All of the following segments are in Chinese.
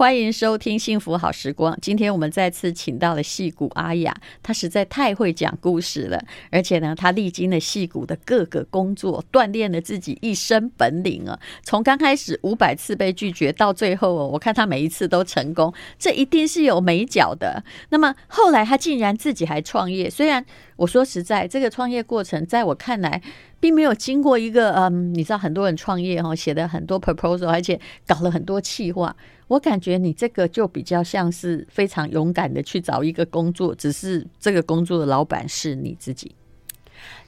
欢迎收听《幸福好时光》。今天我们再次请到了戏骨阿雅，她实在太会讲故事了，而且呢，她历经了戏骨的各个工作，锻炼了自己一身本领啊。从刚开始五百次被拒绝，到最后哦，我看她每一次都成功，这一定是有美角的。那么后来她竟然自己还创业，虽然我说实在，这个创业过程在我看来，并没有经过一个嗯，你知道很多人创业哈，写的很多 proposal，而且搞了很多企划。我感觉你这个就比较像是非常勇敢的去找一个工作，只是这个工作的老板是你自己。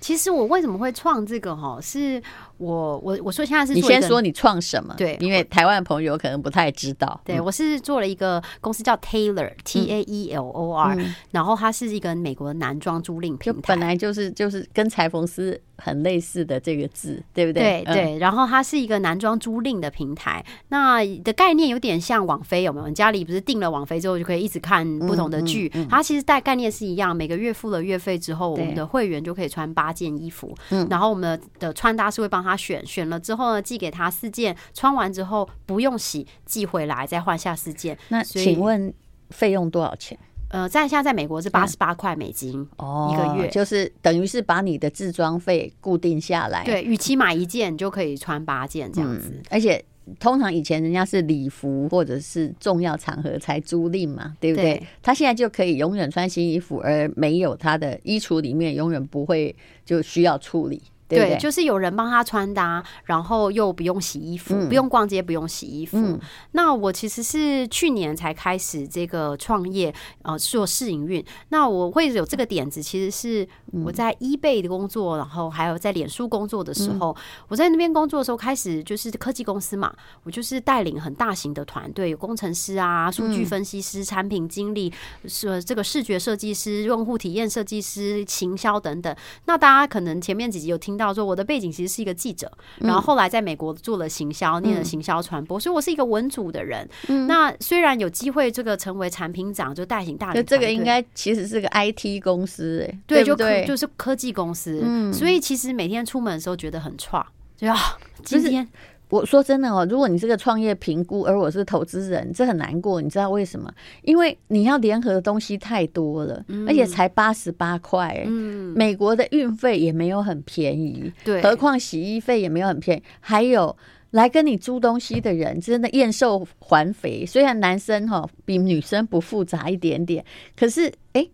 其实我为什么会创这个哈？是我我我说现在是你先说你创什么？对，因为台湾朋友可能不太知道。对，我是做了一个公司叫 Taylor T A E L O R，然后它是一个美国的男装租赁平台，本来就是就是跟裁缝师。很类似的这个字，对不对？对对，然后它是一个男装租赁的平台，那的概念有点像网飞，有没有？你家里不是订了网飞之后就可以一直看不同的剧？它其实带概念是一样，每个月付了月费之后，我们的会员就可以穿八件衣服，然后我们的穿搭是会帮他选，选了之后呢，寄给他四件，穿完之后不用洗，寄回来再换下四件。那请问费用多少钱？呃，在现在在美国是八十八块美金哦，一个月，就是等于是把你的自装费固定下来。对，与其买一件就可以穿八件这样子。而且通常以前人家是礼服或者是重要场合才租赁嘛，对不对？他现在就可以永远穿新衣服，而没有他的衣橱里面永远不会就需要处理。对，对，就是有人帮他穿搭，然后又不用洗衣服，嗯、不用逛街，不用洗衣服。嗯、那我其实是去年才开始这个创业，呃，做试营运。那我会有这个点子，其实是我在 eBay 的工作，然后还有在脸书工作的时候，嗯、我在那边工作的时候，开始就是科技公司嘛，我就是带领很大型的团队，有工程师啊、数据分析师、产品经理，是这个视觉设计师、用户体验设计师、行销等等。那大家可能前面几集有听到。叫做我的背景其实是一个记者，然后后来在美国做了行销，念了行销传播，所以我是一个文组的人。那虽然有机会这个成为产品长，就带领大就，这个应该其实是个 IT 公司，哎，对，就就是科技公司。所以其实每天出门的时候觉得很差，就啊今天。我说真的哦，如果你是个创业评估，而我是投资人，这很难过。你知道为什么？因为你要联合的东西太多了，而且才八十八块。嗯，美国的运费也没有很便宜，对，何况洗衣费也没有很便宜。还有来跟你租东西的人，真的厌瘦还肥。虽然男生哈比女生不复杂一点点，可是哎。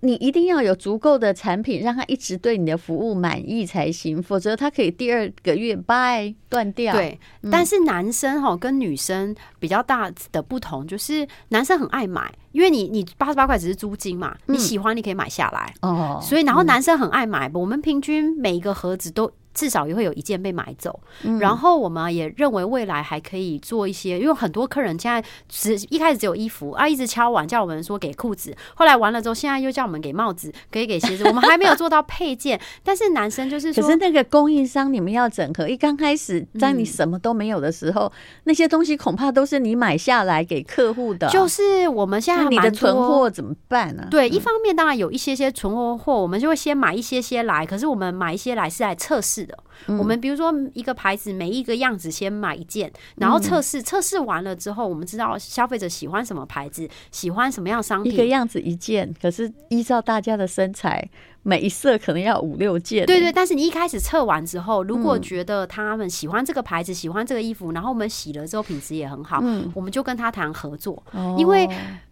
你一定要有足够的产品，让他一直对你的服务满意才行，否则他可以第二个月拜断掉。对，嗯、但是男生哈跟女生比较大的不同，就是男生很爱买，因为你你八十八块只是租金嘛，你喜欢你可以买下来哦，所以然后男生很爱买，我们平均每一个盒子都。至少也会有一件被买走，嗯然后我们也认为未来还可以做一些，因为很多客人现在只一开始只有衣服啊，一直敲碗叫我们说给裤子，后来完了之后，现在又叫我们给帽子，可以给鞋子，我们还没有做到配件。但是男生就是说，可是那个供应商你们要整合，一刚开始在你什么都没有的时候，那些东西恐怕都是你买下来给客户的。就是我们现在你的存货怎么办呢？对，一方面当然有一些些存货货，我们就会先买一些些来，可是我们买一些来是来测试。我们比如说一个牌子，每一个样子先买一件，然后测试，测试完了之后，我们知道消费者喜欢什么牌子，喜欢什么样商品。一个样子一件，可是依照大家的身材，每一色可能要五六件。对对，但是你一开始测完之后，如果觉得他们喜欢这个牌子，喜欢这个衣服，然后我们洗了之后品质也很好，我们就跟他谈合作。因为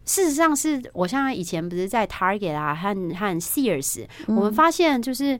事实上是我像以前不是在 Target 啊和和 Sears，我们发现就是。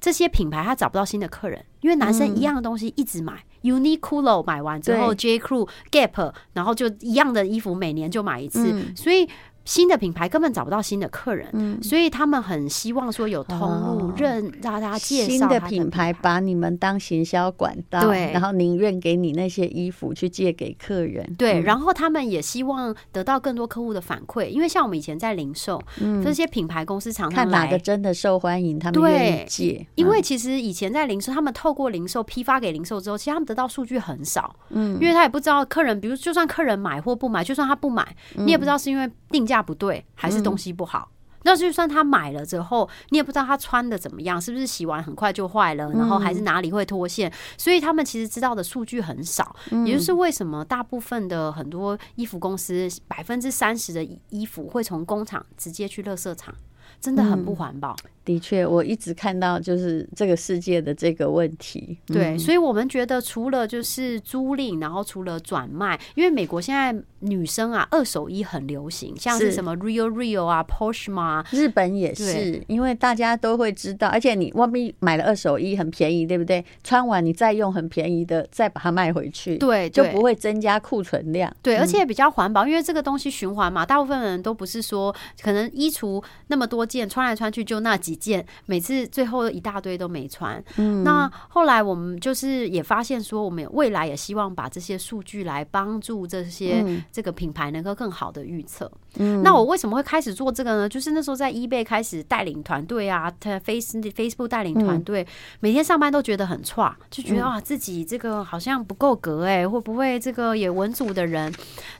这些品牌他找不到新的客人，因为男生一样的东西一直买。嗯、Uniqlo 买完之后，J Crew、Gap，然后就一样的衣服每年就买一次，嗯、所以。新的品牌根本找不到新的客人，嗯，所以他们很希望说有通路，认让大家介绍新的品牌，把你们当行销管道，对，然后宁愿给你那些衣服去借给客人，对，然后他们也希望得到更多客户的反馈，因为像我们以前在零售，嗯，这些品牌公司常常看哪个真的受欢迎，他们愿意借，因为其实以前在零售，他们透过零售批发给零售之后，其实他们得到数据很少，嗯，因为他也不知道客人，比如就算客人买或不买，就算他不买，你也不知道是因为定价。不对，还是东西不好，那就算他买了之后，你也不知道他穿的怎么样，是不是洗完很快就坏了，然后还是哪里会脱线，所以他们其实知道的数据很少。也就是为什么大部分的很多衣服公司百分之三十的衣服会从工厂直接去垃圾场，真的很不环保。的确，我一直看到就是这个世界的这个问题。对，所以我们觉得除了就是租赁，然后除了转卖，因为美国现在女生啊，二手衣很流行，像是什么 Real Real 啊、Poshmark 啊，日本也是，因为大家都会知道，而且你外面买了二手衣很便宜，对不对？穿完你再用很便宜的，再把它卖回去，对，就不会增加库存量。对，而且也比较环保，因为这个东西循环嘛，大部分人都不是说可能衣橱那么多件，穿来穿去就那几件，每次最后一大堆都没穿。嗯，那后来我们就是也发现说，我们未来也希望把这些数据来帮助这些这个品牌能够更好的预测。嗯，那我为什么会开始做这个呢？就是那时候在 eBay 开始带领团队啊，他 Face Facebook 带领团队，每天上班都觉得很差，就觉得啊自己这个好像不够格哎，会不会这个也文组的人？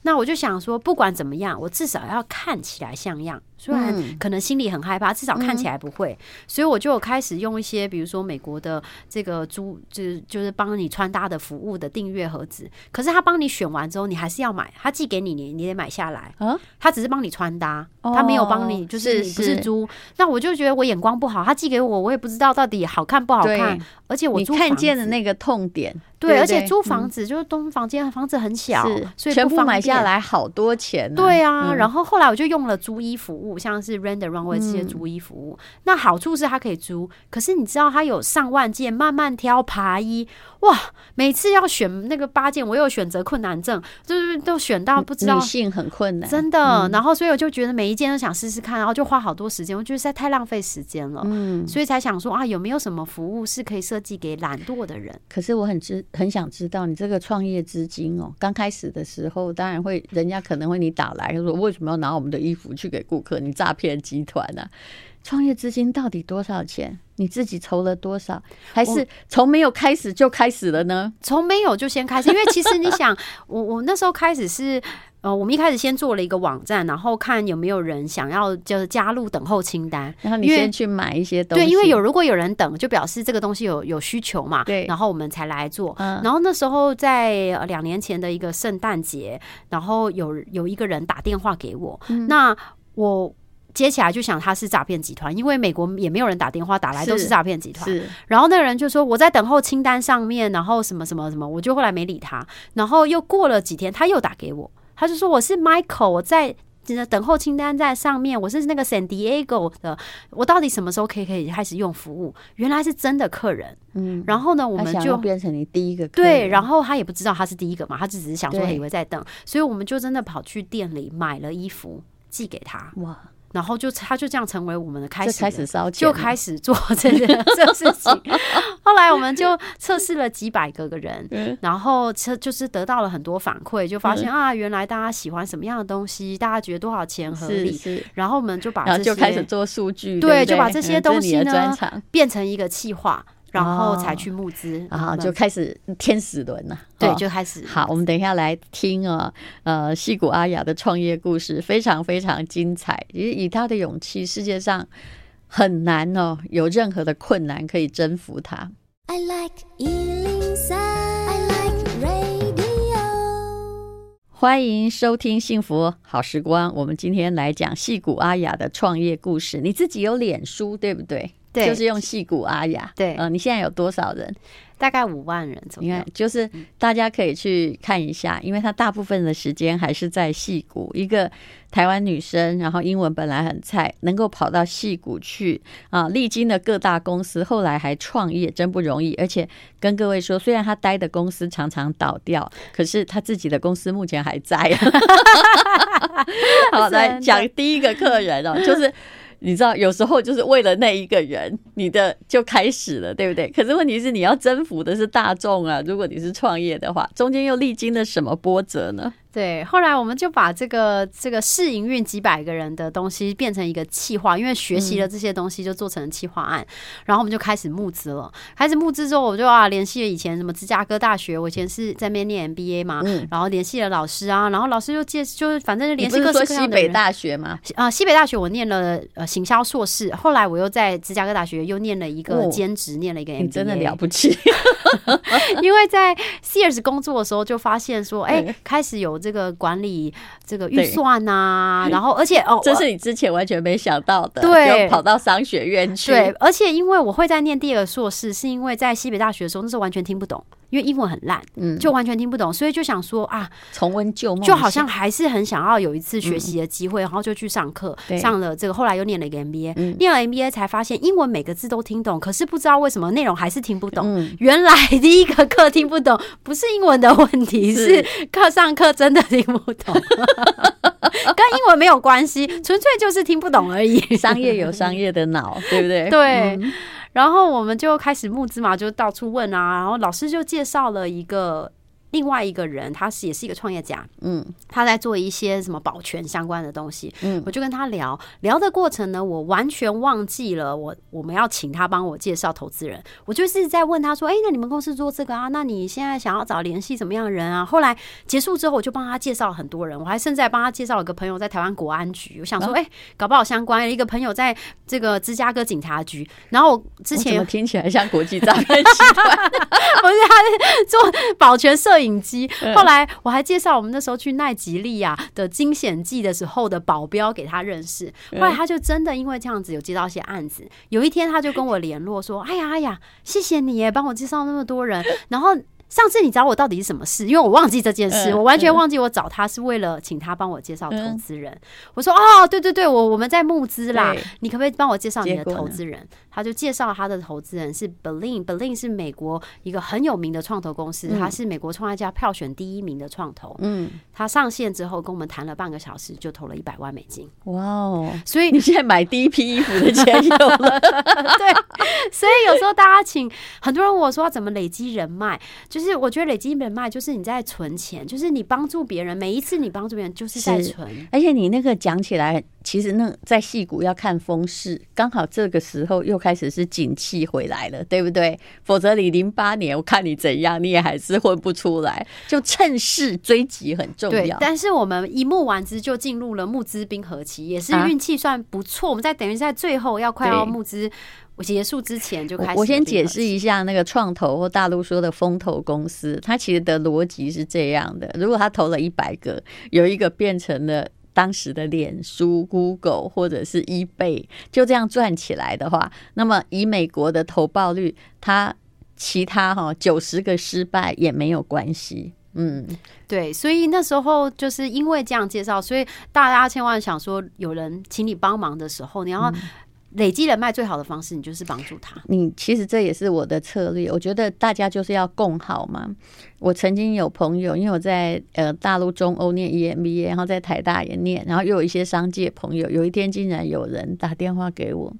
那我就想说，不管怎么样，我至少要看起来像样。虽然可能心里很害怕，至少看起来不会，所以我就开始用一些，比如说美国的这个租，就是就是帮你穿搭的服务的订阅盒子。可是他帮你选完之后，你还是要买，他寄给你，你你得买下来。他只是帮你穿搭，他没有帮你，就是你不是租。那我就觉得我眼光不好，他寄给我，我也不知道到底好看不好看。而且我你看见的那个痛点。对，而且租房子就是东房间，房子很小，所以全部买下来好多钱。对啊，然后后来我就用了租衣服务，像是 the Runway 这些租衣服务。那好处是它可以租，可是你知道它有上万件，慢慢挑爬衣，哇，每次要选那个八件，我有选择困难症，就是都选到不知道，女性很困难，真的。然后所以我就觉得每一件都想试试看，然后就花好多时间，我觉得实在太浪费时间了。嗯，所以才想说啊，有没有什么服务是可以设计给懒惰的人？可是我很知。很想知道你这个创业资金哦，刚开始的时候，当然会，人家可能会你打来说，为什么要拿我们的衣服去给顾客？你诈骗集团呢？创业资金到底多少钱？你自己筹了多少？还是从没有开始就开始了呢？从没有就先开始，因为其实你想，我我那时候开始是。呃，我们一开始先做了一个网站，然后看有没有人想要就是加入等候清单，然后你先去买一些东西。对，因为有如果有人等，就表示这个东西有有需求嘛。对，然后我们才来做。然后那时候在两年前的一个圣诞节，然后有有一个人打电话给我，那我接起来就想他是诈骗集团，因为美国也没有人打电话打来都是诈骗集团。然后那个人就说我在等候清单上面，然后什么什么什么，我就后来没理他。然后又过了几天，他又打给我。他就说我是 Michael，我在等候清单在上面，我是那个 San Diego 的，我到底什么时候可以可以开始用服务？原来是真的客人，嗯，然后呢，我们就变成你第一个客人。对，然后他也不知道他是第一个嘛，他就只是想说他以为在等，所以我们就真的跑去店里买了衣服寄给他。哇！然后就他就这样成为我们的开始，开始烧钱，就开始做这个 这事情。后来我们就测试了几百个个人，然后测就是得到了很多反馈，就发现啊，原来大家喜欢什么样的东西，大家觉得多少钱合理。然后我们就把这些就开始做数据，对，就把这些东西呢变成一个计划。然后才去募资，然后就开始天使轮了。对，就开始。好，我们等一下来听啊，呃，戏谷阿雅的创业故事非常非常精彩。以以他的勇气，世界上很难哦，有任何的困难可以征服他。I like 103, I like radio。欢迎收听幸福好时光。我们今天来讲戏谷阿雅的创业故事。你自己有脸书对不对？对，就是用戏骨阿雅。对，嗯，你现在有多少人？大概五万人左右。你看，就是大家可以去看一下，因为他大部分的时间还是在戏骨。一个台湾女生，然后英文本来很菜，能够跑到戏骨去啊，历经了各大公司，后来还创业，真不容易。而且跟各位说，虽然他待的公司常常倒掉，可是他自己的公司目前还在。好，来讲第一个客人哦，就是。你知道，有时候就是为了那一个人，你的就开始了，对不对？可是问题是，你要征服的是大众啊！如果你是创业的话，中间又历经了什么波折呢？对，后来我们就把这个这个试营运几百个人的东西变成一个企划，因为学习了这些东西就做成了企划案，嗯、然后我们就开始募资了。开始募资之后，我就啊联系了以前什么芝加哥大学，我以前是在那边念 MBA 嘛，嗯、然后联系了老师啊，然后老师就介就是反正就联系各式各样的人。说西北大学吗？啊、呃，西北大学我念了呃行销硕士，后来我又在芝加哥大学又念了一个兼职，哦、念了一个 MBA，真的了不起。因为在 Sears 工作的时候就发现说，哎、欸，开始有这个管理。这个预算呐、啊，然后而且哦，这是你之前完全没想到的，对，就跑到商学院去。对，而且因为我会在念第二个硕士，是因为在西北大学的时候，那时候完全听不懂。因为英文很烂，嗯，就完全听不懂，所以就想说啊，重温旧梦，就好像还是很想要有一次学习的机会，然后就去上课，上了这个，后来又念了一个 MBA，念了 MBA 才发现英文每个字都听懂，可是不知道为什么内容还是听不懂。原来第一个课听不懂不是英文的问题，是课上课真的听不懂，跟英文没有关系，纯粹就是听不懂而已。商业有商业的脑，对不对？对。然后我们就开始募资嘛，就到处问啊，然后老师就介绍了一个。另外一个人，他是也是一个创业家，嗯，他在做一些什么保全相关的东西，嗯，我就跟他聊聊的过程呢，我完全忘记了我我们要请他帮我介绍投资人，我就是在问他说，哎，那你们公司做这个啊？那你现在想要找联系什么样的人啊？后来结束之后，我就帮他介绍很多人，我还甚至还帮他介绍了一个朋友在台湾国安局，我想说，哎，搞不好相关一个朋友在这个芝加哥警察局，然后我之前听起来像国际诈骗集团？不是，他是做保全摄。摄影机。后来我还介绍我们那时候去奈及利亚的惊险记的时候的保镖给他认识。后来他就真的因为这样子有接到一些案子。有一天他就跟我联络说：“哎呀哎呀，谢谢你耶，帮我介绍那么多人。”然后。上次你找我到底是什么事？因为我忘记这件事，我完全忘记我找他是为了请他帮我介绍投资人。我说哦，对对对，我我们在募资啦，你可不可以帮我介绍你的投资人？他就介绍他的投资人是 Baleen，Baleen 是美国一个很有名的创投公司，他是美国创业家票选第一名的创投。嗯，他上线之后跟我们谈了半个小时，就投了一百万美金。哇哦！所以你现在买第一批衣服的钱有了。对，所以有时候大家请很多人问我说怎么累积人脉。就是我觉得累积人脉，就是你在存钱，就是你帮助别人，每一次你帮助别人，就是在存。而且你那个讲起来，其实那在戏骨要看风势，刚好这个时候又开始是景气回来了，对不对？否则你零八年我看你怎样，你也还是混不出来。就趁势追击很重要。对，但是我们一募完资就进入了募资冰河期，也是运气算不错。啊、我们在等于在最后要快要募资。我结束之前就开始。我先解释一下那个创投或大陆说的风投公司，它其实的逻辑是这样的：如果他投了一百个，有一个变成了当时的脸书、Google 或者是 eBay，就这样赚起来的话，那么以美国的投报率，它其他哈九十个失败也没有关系。嗯，对，所以那时候就是因为这样介绍，所以大家千万想说有人请你帮忙的时候，你要。累积人脉最好的方式，你就是帮助他。你其实这也是我的策略。我觉得大家就是要共好嘛。我曾经有朋友，因为我在呃大陆中欧念 EMBA，然后在台大也念，然后又有一些商界朋友。有一天竟然有人打电话给我，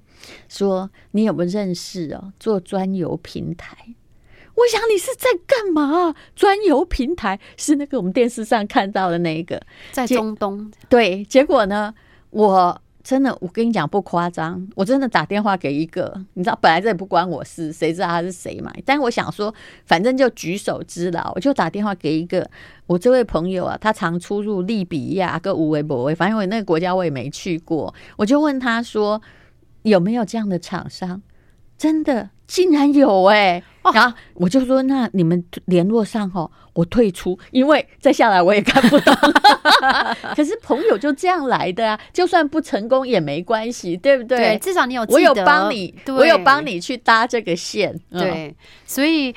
说你有没有认识哦？做专游平台？我想你是在干嘛？专游平台是那个我们电视上看到的那个，在中东。对，结果呢，我。真的，我跟你讲不夸张，我真的打电话给一个，你知道，本来这也不关我事，谁知道他是谁嘛？但我想说，反正就举手之劳，我就打电话给一个我这位朋友啊，他常出入利比亚跟无为博维，反正我那个国家我也没去过，我就问他说有没有这样的厂商，真的。竟然有哎、欸，然后我就说，那你们联络上哦，我退出，因为再下来我也看不懂。可是朋友就这样来的啊，就算不成功也没关系，对不对？对，至少你有我有帮你，我有帮你去搭这个线。对，所以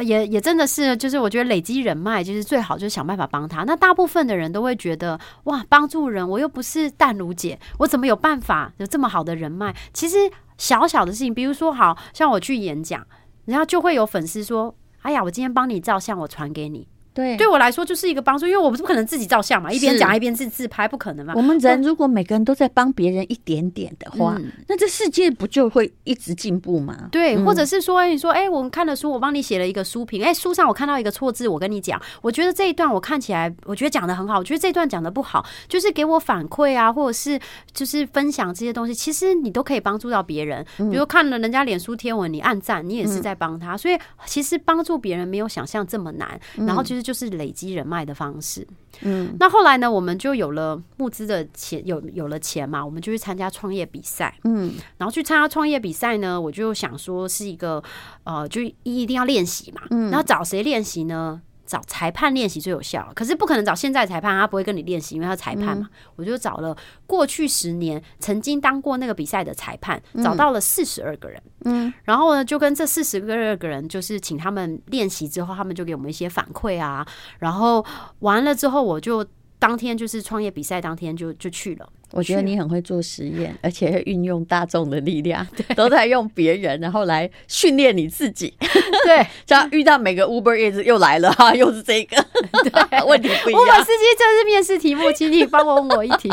也也真的是，就是我觉得累积人脉，就是最好就是想办法帮他。那大部分的人都会觉得，哇，帮助人，我又不是淡如姐，我怎么有办法有这么好的人脉？其实。小小的事情，比如说，好像我去演讲，然后就会有粉丝说：“哎呀，我今天帮你照相，我传给你。”对，对我来说就是一个帮助，因为我不是不可能自己照相嘛，一边讲一边自自拍，不可能嘛。我们人如果每个人都在帮别人一点点的话，嗯、那这世界不就会一直进步吗？对，嗯、或者是说，你说，哎，我们看了书，我帮你写了一个书评，哎，书上我看到一个错字，我跟你讲，我觉得这一段我看起来，我觉得讲的很好，我觉得这一段讲的不好，就是给我反馈啊，或者是就是分享这些东西，其实你都可以帮助到别人。比如看了人家脸书贴文，你按赞，你也是在帮他，所以其实帮助别人没有想象这么难。然后其实就是累积人脉的方式。嗯，那后来呢，我们就有了募资的钱，有有了钱嘛，我们就去参加创业比赛。嗯，然后去参加创业比赛呢，我就想说是一个呃，就一定要练习嘛。嗯，然后找谁练习呢？找裁判练习最有效，可是不可能找现在裁判，他不会跟你练习，因为他裁判嘛。嗯、我就找了过去十年曾经当过那个比赛的裁判，找到了四十二个人。嗯，然后呢，就跟这四十二个人，就是请他们练习之后，他们就给我们一些反馈啊。然后完了之后，我就当天就是创业比赛当天就就去了。我觉得你很会做实验，而且会运用大众的力量，都在用别人，然后来训练你自己。对，像遇到每个 Uber is 又来了哈，又是这个，对，问题不一样。Uber 司机，这是面试题目，请你帮我问我一题。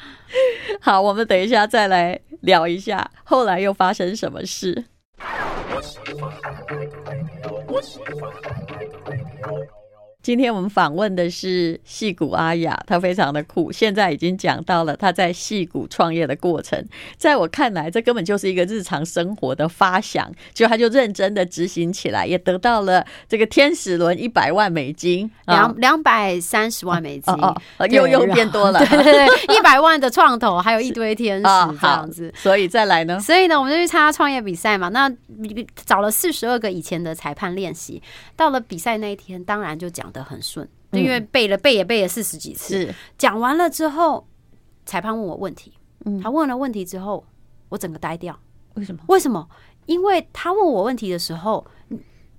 好，我们等一下再来聊一下，后来又发生什么事。今天我们访问的是戏骨阿雅，她非常的酷。现在已经讲到了她在戏骨创业的过程，在我看来，这根本就是一个日常生活的发想，就她就认真的执行起来，也得到了这个天使轮一百万美金，两两百三十万美金，哦哦，又又变多了，对对对，一百万的创投，还有一堆天使 这样子，所以再来呢？所以呢，我们就去参加创业比赛嘛。那找了四十二个以前的裁判练习，到了比赛那一天，当然就讲。得很顺，因为背了背也背了四十几次。讲完了之后，裁判问我问题，他问了问题之后，我整个呆掉。为什么？为什么？因为他问我问题的时候，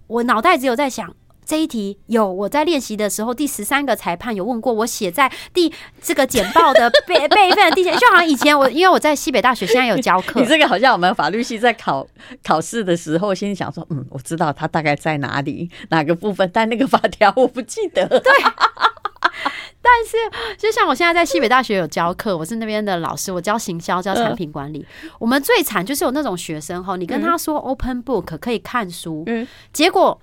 我脑袋只有在想。这一题有我在练习的时候，第十三个裁判有问过我，写在第这个简报的 备备份的第前，就好像以前我因为我在西北大学，现在有教课。你这个好像我们法律系在考考试的时候，心里想说，嗯，我知道他大概在哪里哪个部分，但那个法条我不记得。对，但是就像我现在在西北大学有教课，我是那边的老师，我教行销，教产品管理。呃、我们最惨就是有那种学生哈，你跟他说 open book 可以看书，嗯，结果。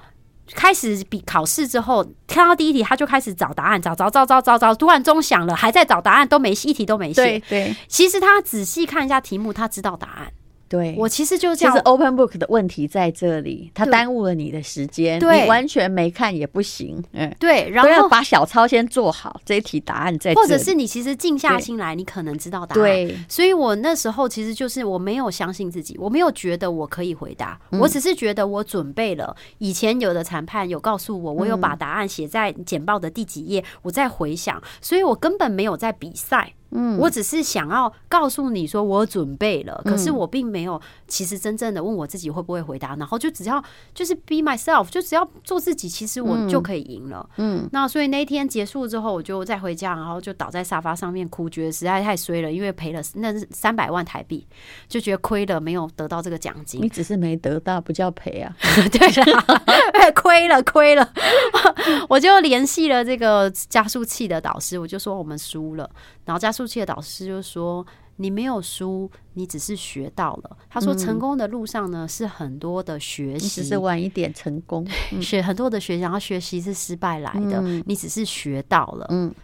开始比考试之后，看到第一题，他就开始找答案，找找找找找找，突然钟响了，还在找答案，都没一题都没写。对对，其实他仔细看一下题目，他知道答案。对，我其实就这样。其实 open book 的问题在这里，它耽误了你的时间，你完全没看也不行。嗯，对，然后要把小抄先做好，这一题答案在这里。或者是你其实静下心来，你可能知道答案。对，所以我那时候其实就是我没有相信自己，我没有觉得我可以回答，我只是觉得我准备了。以前有的裁判有告诉我，我有把答案写在简报的第几页，我在回想，所以我根本没有在比赛。嗯，我只是想要告诉你说我准备了，可是我并没有其实真正的问我自己会不会回答，然后就只要就是 be myself，就只要做自己，其实我就可以赢了。嗯，那所以那天结束之后，我就再回家，然后就倒在沙发上面哭，觉得实在太衰了，因为赔了那是三百万台币，就觉得亏了，没有得到这个奖金。你只是没得到，不叫赔啊？对啊，亏了亏了，我就联系了这个加速器的导师，我就说我们输了，然后加速。器的导师就说：“你没有输，你只是学到了。”他说：“成功的路上呢，是很多的学习，只是晚一点成功，学很多的学习，然后学习是失败来的，你只是学到了。”嗯。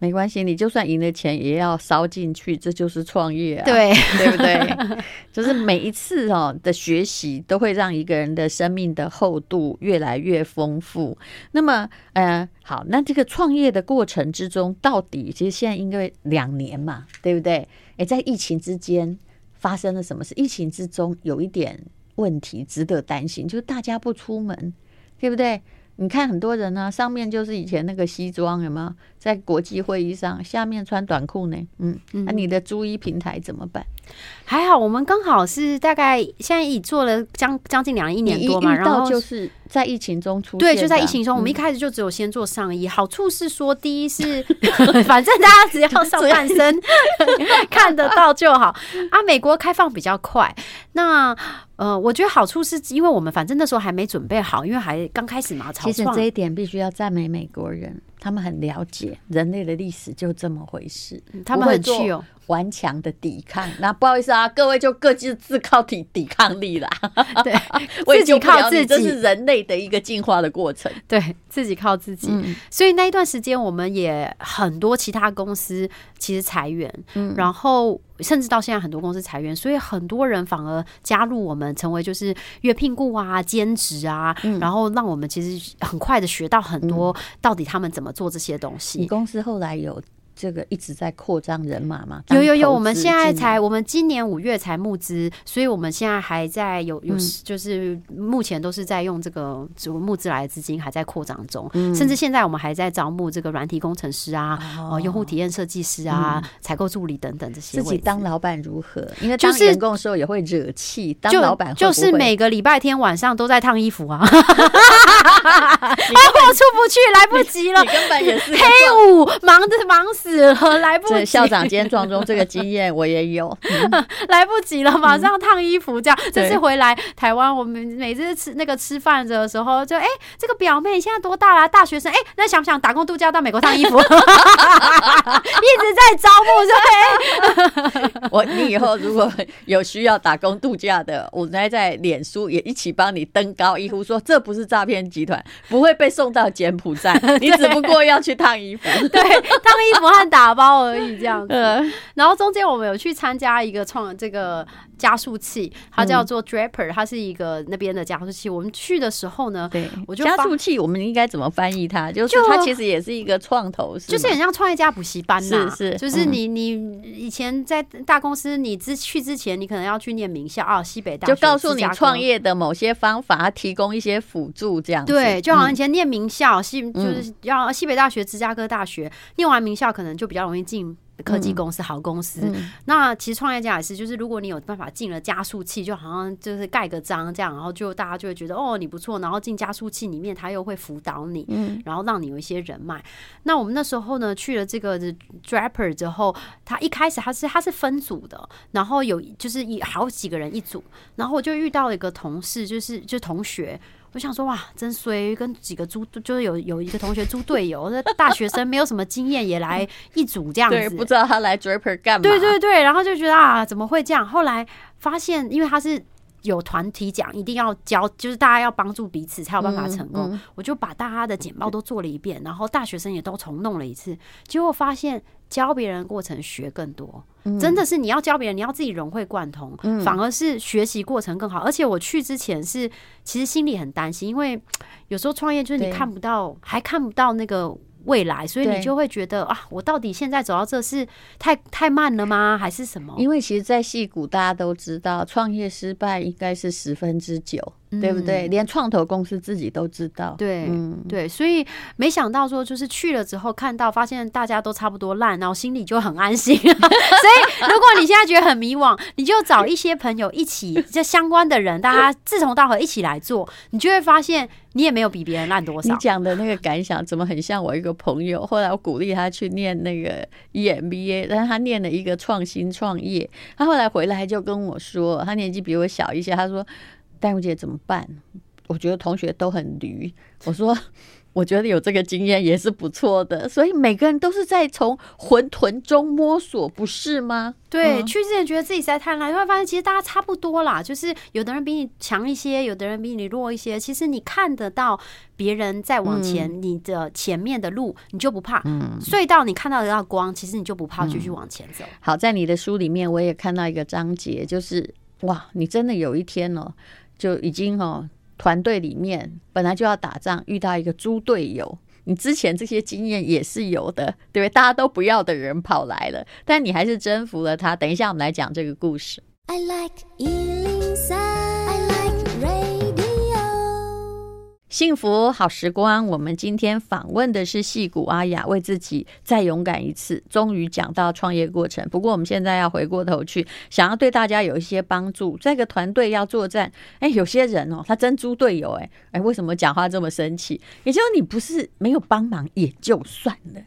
没关系，你就算赢了钱，也要烧进去，这就是创业啊，对对不对？就是每一次哦的学习，都会让一个人的生命的厚度越来越丰富。那么，呃，好，那这个创业的过程之中，到底其实现在应该两年嘛，对不对？诶，在疫情之间发生了什么事？疫情之中有一点问题值得担心，就是大家不出门，对不对？你看很多人呢、啊，上面就是以前那个西装，有没有在国际会议上，下面穿短裤呢？嗯，那、啊、你的租衣平台怎么办？还好，我们刚好是大概现在已做了将将近两一年多嘛，然后就是在疫情中出现，对，就在疫情中，我们一开始就只有先做上衣。嗯、好处是说，第一是 反正大家只要上半身看得到就好 啊。美国开放比较快，那。呃，我觉得好处是因为我们反正那时候还没准备好，因为还刚开始嘛。其实这一点必须要赞美美国人，他们很了解人类的历史就这么回事，他们很具有顽强的抵抗。那不好意思啊，各位就各自自靠抵抵抗力啦。对，自己靠自己，这是人类的一个进化的过程。对，自己靠自己。嗯、所以那一段时间，我们也很多其他公司其实裁员，嗯、然后甚至到现在很多公司裁员，所以很多人反而加入我们，成为就是月聘雇啊、兼职啊，嗯、然后让我们其实很快的学到很多到底他们怎么做这些东西。你公司后来有？这个一直在扩张人马嘛？有有有，我们现在才，我们今年五月才募资，所以我们现在还在有有，就是目前都是在用这个募资来的资金还在扩张中，甚至现在我们还在招募这个软体工程师啊，哦，用户体验设计师啊，采购助理等等这些。自己当老板如何？因为当员工的时候也会惹气，当老板就是每个礼拜天晚上都在烫衣服啊，哎，我出不去，来不及了，你根本也是黑五，忙着忙死。来不及，校长今天撞钟这个经验我也有，嗯、来不及了，马上烫衣服这样。这、嗯、次回来台湾，我们每次吃那个吃饭的时候，就哎、欸，这个表妹现在多大了、啊？大学生哎、欸，那想不想打工度假到美国烫衣服？一直在招募，对。我你以后如果有需要打工度假的，我来在脸书也一起帮你登高一呼，说这不是诈骗集团，不会被送到柬埔寨，你只不过要去烫衣服，对，烫衣服。打包而已，这样子。然后中间我们有去参加一个创这个加速器，它叫做 Draper，它是一个那边的加速器。我们去的时候呢，对，我就加速器，我们应该怎么翻译它？就是它其实也是一个创投，就是很像创业家补习班呐。是是，就是你你以前在大公司，你之去之前，你可能要去念名校啊，西北大学，就告诉你创业的某些方法，提供一些辅助，这样子。对，就好像以前念名校，西就是要西北大学、芝加哥大学，念完名校可能。就比较容易进科技公司、好公司。嗯、那其实创业家也是，就是如果你有办法进了加速器，就好像就是盖个章这样，然后就大家就会觉得哦，你不错。然后进加速器里面，他又会辅导你，嗯、然后让你有一些人脉。那我们那时候呢，去了这个 Draper 之后，他一开始他是他是分组的，然后有就是一好几个人一组，然后我就遇到了一个同事，就是就同学。我想说哇，真衰，跟几个猪就是有有一个同学猪队友，那大学生没有什么经验也来一组这样子，对，不知道他来 Draper 干嘛？对对对，然后就觉得啊，怎么会这样？后来发现，因为他是有团体奖，一定要教，就是大家要帮助彼此才有办法成功。嗯嗯、我就把大家的简报都做了一遍，然后大学生也都重弄了一次，结果发现教别人过程学更多。真的是你要教别人，你要自己融会贯通，嗯、反而是学习过程更好。而且我去之前是其实心里很担心，因为有时候创业就是你看不到，还看不到那个。未来，所以你就会觉得啊，我到底现在走到这是太太慢了吗？还是什么？因为其实，在戏谷大家都知道，创业失败应该是十分之九，嗯、对不对？连创投公司自己都知道。对，嗯、对，所以没想到说，就是去了之后看到，发现大家都差不多烂，然后心里就很安心。所以，如果你现在觉得很迷惘，你就找一些朋友一起，就相关的人，大家志同道合一起来做，你就会发现。你也没有比别人烂多少。你讲的那个感想怎么很像我一个朋友？后来我鼓励他去念那个 EMBA，但是他念了一个创新创业。他后来回来就跟我说，他年纪比我小一些。他说：“戴茹姐怎么办？我觉得同学都很驴。”我说。我觉得有这个经验也是不错的，所以每个人都是在从混沌中摸索，不是吗？对，嗯、去之前觉得自己在太烂，你会发现其实大家差不多啦，就是有的人比你强一些，有的人比你弱一些。其实你看得到别人在往前，嗯、你的前面的路你就不怕，嗯、隧道你看到得到光，其实你就不怕继续往前走。好，在你的书里面我也看到一个章节，就是哇，你真的有一天哦，就已经哦。团队里面本来就要打仗，遇到一个猪队友，你之前这些经验也是有的，对不对？大家都不要的人跑来了，但你还是征服了他。等一下，我们来讲这个故事。I like 幸福好时光，我们今天访问的是戏骨阿雅，为自己再勇敢一次。终于讲到创业过程，不过我们现在要回过头去，想要对大家有一些帮助。这个团队要作战，哎，有些人哦，他真猪队友，哎哎，为什么讲话这么生气？也就你不是没有帮忙也就算了，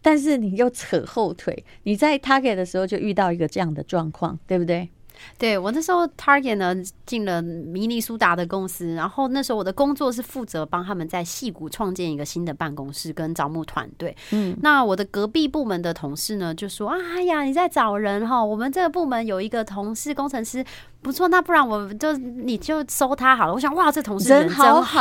但是你又扯后腿。你在 target 的时候就遇到一个这样的状况，对不对？对，我那时候 Target 呢进了明尼苏达的公司，然后那时候我的工作是负责帮他们在矽谷创建一个新的办公室跟招募团队。嗯，那我的隔壁部门的同事呢就说：“哎呀，你在找人哈？我们这个部门有一个同事工程师不错，那不然我就你就收他好了。”我想哇，这同事人真好，好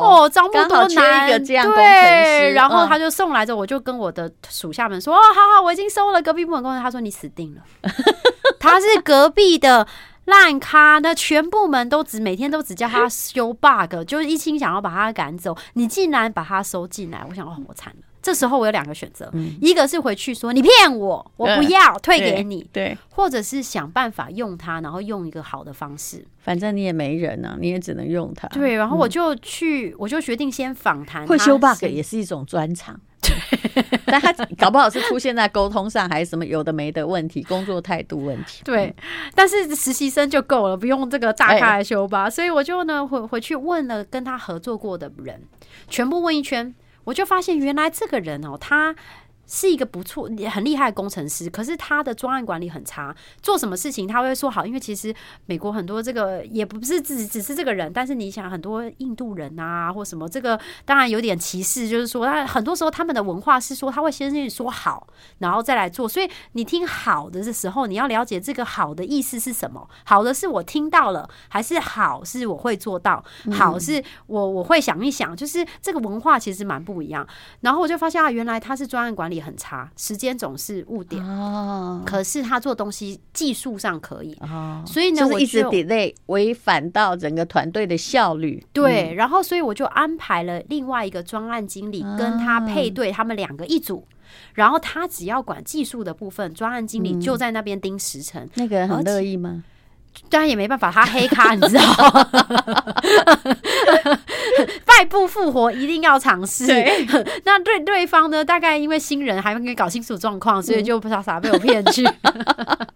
哦，哦，招募多难，一个这样对。然后他就送来着，我就跟我的属下们说：“哦，好好，我已经收了隔壁部门工程师。”他说：“你死定了。” 他是隔壁的烂咖，那全部门都只每天都只叫他修 bug，就是一心想要把他赶走。你竟然把他收进来，我想哦，我惨了。这时候我有两个选择，嗯、一个是回去说你骗我，我不要、嗯、退给你，对，对，或者是想办法用它，然后用一个好的方式。反正你也没人啊，你也只能用它。对，然后我就去，嗯、我就决定先访谈。会修 bug 也是一种专长。对，但他搞不好是出现在沟通上，还是什么有的没的问题，工作态度问题。对，但是实习生就够了，不用这个大咖来修吧。所以我就呢回回去问了跟他合作过的人，全部问一圈，我就发现原来这个人哦，他。是一个不错、很厉害的工程师，可是他的专案管理很差。做什么事情他会说好，因为其实美国很多这个也不是只只是这个人，但是你想很多印度人啊或什么，这个当然有点歧视，就是说他很多时候他们的文化是说他会先跟你说好，然后再来做。所以你听好的的时候，你要了解这个好的意思是什么。好的是我听到了，还是好是我会做到？好是我我会想一想，就是这个文化其实蛮不一样。然后我就发现啊，原来他是专案管理。很差，时间总是误点。哦，可是他做东西技术上可以，哦，所以呢，就是一直 delay，违反到整个团队的效率。对，然后所以我就安排了另外一个专案经理跟他配对，他们两个一组。然后他只要管技术的部分，专案经理就在那边盯时程。那个人很乐意吗？当然也没办法，他黑咖，你知道。败不复活，一定要尝试。对 那对对方呢？大概因为新人还没搞清楚状况，所以就不傻傻被我骗去。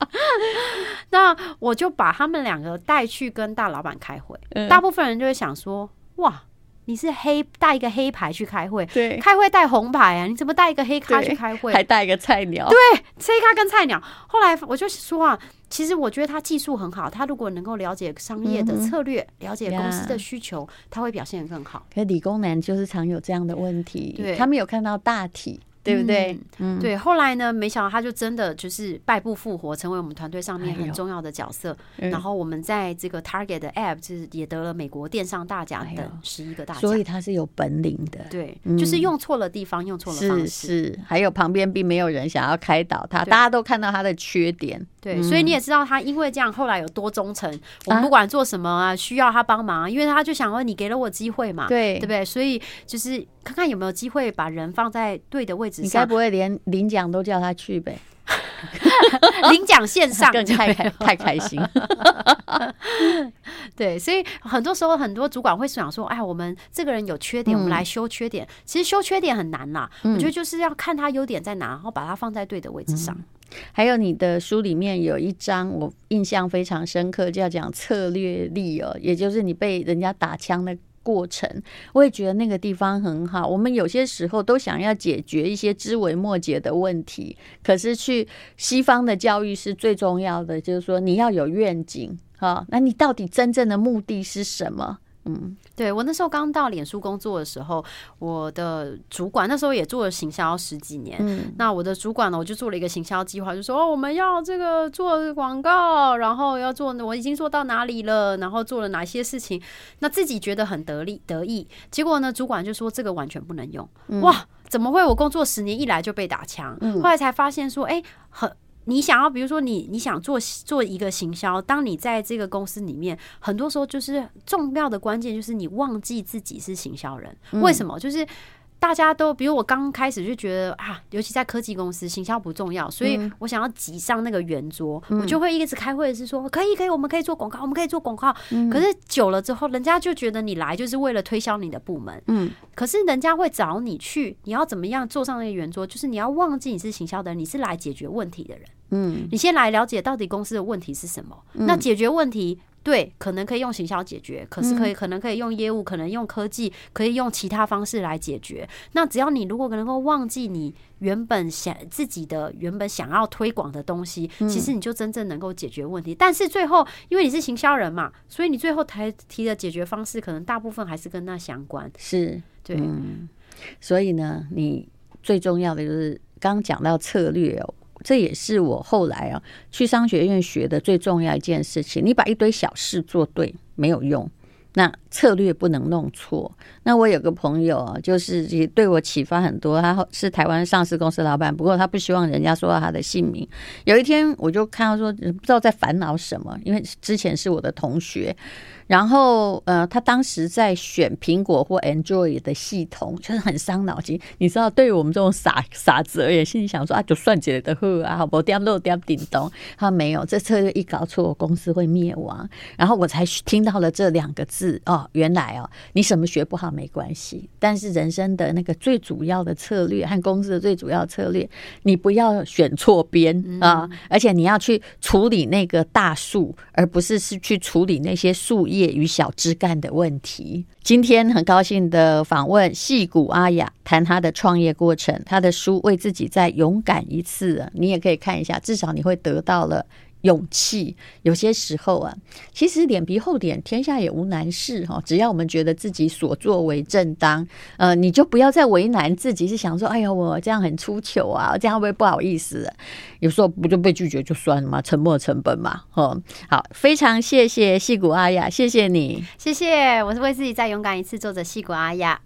那我就把他们两个带去跟大老板开会。嗯、大部分人就会想说：哇，你是黑带一个黑牌去开会？对，开会带红牌啊？你怎么带一个黑咖去开会？还带一个菜鸟？对，黑咖跟菜鸟。后来我就说啊。其实我觉得他技术很好，他如果能够了解商业的策略，嗯、了解公司的需求，他会表现得更好。可理工男就是常有这样的问题，对他没有看到大体。对不对？嗯，对。后来呢，没想到他就真的就是败不复活，成为我们团队上面很重要的角色。哎、然后我们在这个 Target 的 App 就是也得了美国电商大奖的十一个大奖。所以他是有本领的。对，嗯、就是用错了地方，用错了方式。是是。还有旁边并没有人想要开导他，大家都看到他的缺点。对，所以你也知道他因为这样后来有多忠诚。我们不管做什么啊，需要他帮忙，因为他就想说你给了我机会嘛，对，对不对？所以就是。看看有没有机会把人放在对的位置上。你该不会连领奖都叫他去呗？领奖线上 更太太开心。对，所以很多时候很多主管会想说：“哎，我们这个人有缺点，我们来修缺点。”其实修缺点很难啦，我觉得就是要看他优点在哪，然后把它放在对的位置上。还有你的书里面有一章我印象非常深刻，就要讲策略力哦，也就是你被人家打枪的。过程，我也觉得那个地方很好。我们有些时候都想要解决一些枝微末节的问题，可是去西方的教育是最重要的，就是说你要有愿景，哈，那你到底真正的目的是什么？嗯，对，我那时候刚到脸书工作的时候，我的主管那时候也做了行销十几年。嗯，那我的主管呢，我就做了一个行销计划，就说哦，我们要这个做广告，然后要做，我已经做到哪里了，然后做了哪些事情，那自己觉得很得力得意。结果呢，主管就说这个完全不能用。嗯、哇，怎么会？我工作十年一来就被打枪。嗯、后来才发现说，哎，很。你想要，比如说你你想做做一个行销，当你在这个公司里面，很多时候就是重要的关键就是你忘记自己是行销人，为什么？就是。大家都，比如我刚开始就觉得啊，尤其在科技公司，行销不重要，所以我想要挤上那个圆桌，嗯、我就会一直开会，是说可以可以，我们可以做广告，我们可以做广告。嗯、可是久了之后，人家就觉得你来就是为了推销你的部门。嗯，可是人家会找你去，你要怎么样坐上那个圆桌？就是你要忘记你是行销的人，你是来解决问题的人。嗯，你先来了解到底公司的问题是什么，嗯、那解决问题。对，可能可以用行销解决，可是可以可能可以用业务，可能用科技，可以用其他方式来解决。那只要你如果能够忘记你原本想自己的原本想要推广的东西，其实你就真正能够解决问题。但是最后，因为你是行销人嘛，所以你最后才提的解决方式，可能大部分还是跟那相关。是对，嗯，所以呢，你最重要的就是刚刚讲到策略哦。这也是我后来啊去商学院学的最重要一件事情。你把一堆小事做对没有用，那策略不能弄错。那我有个朋友啊，就是也对我启发很多。他是台湾上市公司老板，不过他不希望人家说到他的姓名。有一天我就看到说，不知道在烦恼什么，因为之前是我的同学。然后，呃，他当时在选苹果或 Android 的系统，就是很伤脑筋。你知道，对于我们这种傻傻子而言，心里想说啊，就算起来的货啊，好不掉漏掉叮咚。他没有，这策略一搞错，公司会灭亡。然后我才听到了这两个字哦，原来哦，你什么学不好没关系，但是人生的那个最主要的策略和公司的最主要策略，你不要选错边啊，而且你要去处理那个大树，而不是是去处理那些树叶与小枝干的问题。今天很高兴的访问戏骨阿雅，谈他的创业过程。他的书《为自己再勇敢一次》，你也可以看一下，至少你会得到了。勇气，有些时候啊，其实脸皮厚点，天下也无难事哈。只要我们觉得自己所作为正当，呃，你就不要再为难自己，是想说，哎呀，我这样很出糗啊，这样会不会不好意思？有时候不就被拒绝就算了嘛，沉没成本嘛。哦，好，非常谢谢矽谷阿雅，谢谢你，谢谢，我是为自己再勇敢一次，作者矽谷阿雅。